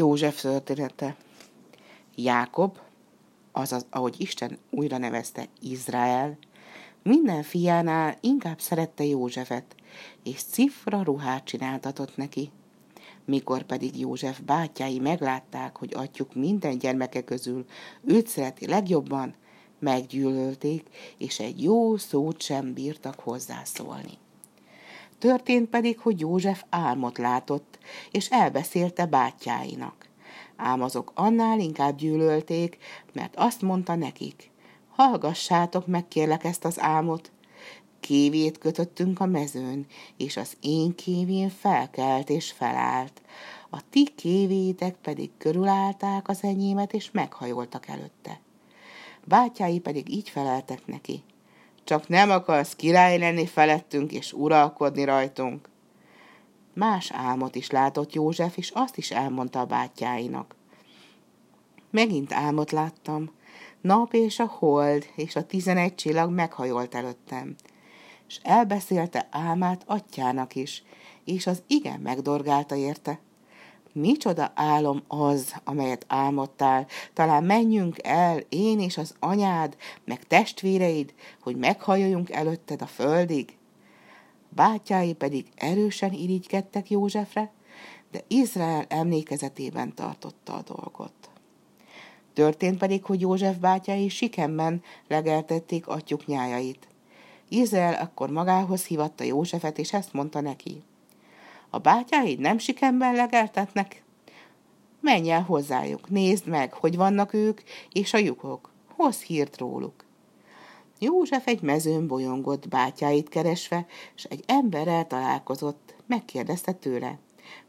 József története. Jákob, azaz, ahogy Isten újra nevezte Izrael, minden fiánál inkább szerette Józsefet, és cifra ruhát csináltatott neki. Mikor pedig József bátyái meglátták, hogy atyuk minden gyermeke közül őt szereti legjobban, meggyűlölték, és egy jó szót sem bírtak hozzászólni. Történt pedig, hogy József álmot látott, és elbeszélte bátyáinak. Ám azok annál inkább gyűlölték, mert azt mondta nekik, hallgassátok meg kérlek ezt az álmot. Kévét kötöttünk a mezőn, és az én kévén felkelt és felállt. A ti kévétek pedig körülállták az enyémet, és meghajoltak előtte. Bátyái pedig így feleltek neki csak nem akarsz király lenni felettünk és uralkodni rajtunk. Más álmot is látott József, és azt is elmondta a bátyáinak. Megint álmot láttam. Nap és a hold és a tizenegy csillag meghajolt előttem. És elbeszélte álmát atyának is, és az igen megdorgálta érte. Micsoda álom az, amelyet álmodtál, talán menjünk el, én és az anyád, meg testvéreid, hogy meghajoljunk előtted a földig. Bátyái pedig erősen irigykedtek Józsefre, de Izrael emlékezetében tartotta a dolgot. Történt pedig, hogy József bátyái sikemben legeltették atyuk nyájait. Izrael akkor magához hívatta Józsefet, és ezt mondta neki. A bátyáid nem sikemben legeltetnek? Menj el hozzájuk, nézd meg, hogy vannak ők és a lyukok. Hozz hírt róluk. József egy mezőn bolyongott bátyáit keresve, és egy emberrel találkozott. Megkérdezte tőle,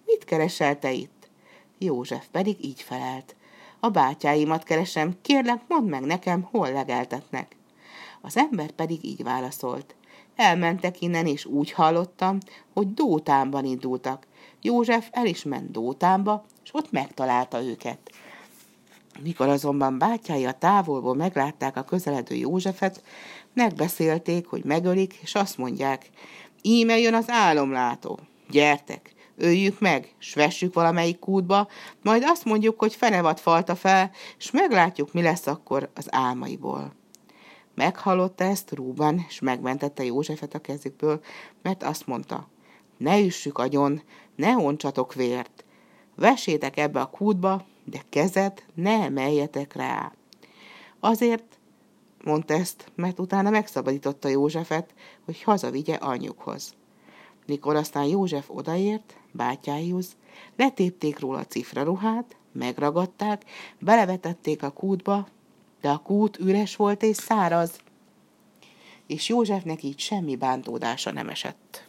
mit keresel te itt? József pedig így felelt. A bátyáimat keresem, kérlek, mondd meg nekem, hol legeltetnek. Az ember pedig így válaszolt. Elmentek innen, és úgy hallottam, hogy Dótánban indultak. József el is ment Dótánba, és ott megtalálta őket. Mikor azonban bátyái a távolból meglátták a közeledő Józsefet, megbeszélték, hogy megölik, és azt mondják, íme jön az álomlátó. Gyertek, öljük meg, s vessük valamelyik kútba, majd azt mondjuk, hogy fenevad falta fel, és meglátjuk, mi lesz akkor az álmaiból. Meghallotta ezt Rúban, és megmentette Józsefet a kezükből, mert azt mondta, ne üssük agyon, ne oncsatok vért, vesétek ebbe a kútba, de kezet ne emeljetek rá. Azért mondta ezt, mert utána megszabadította Józsefet, hogy hazavigye anyjukhoz. Mikor aztán József odaért, bátyáihoz, letépték róla a cifraruhát, megragadták, belevetették a kútba, de a kút üres volt és száraz, és Józsefnek így semmi bántódása nem esett.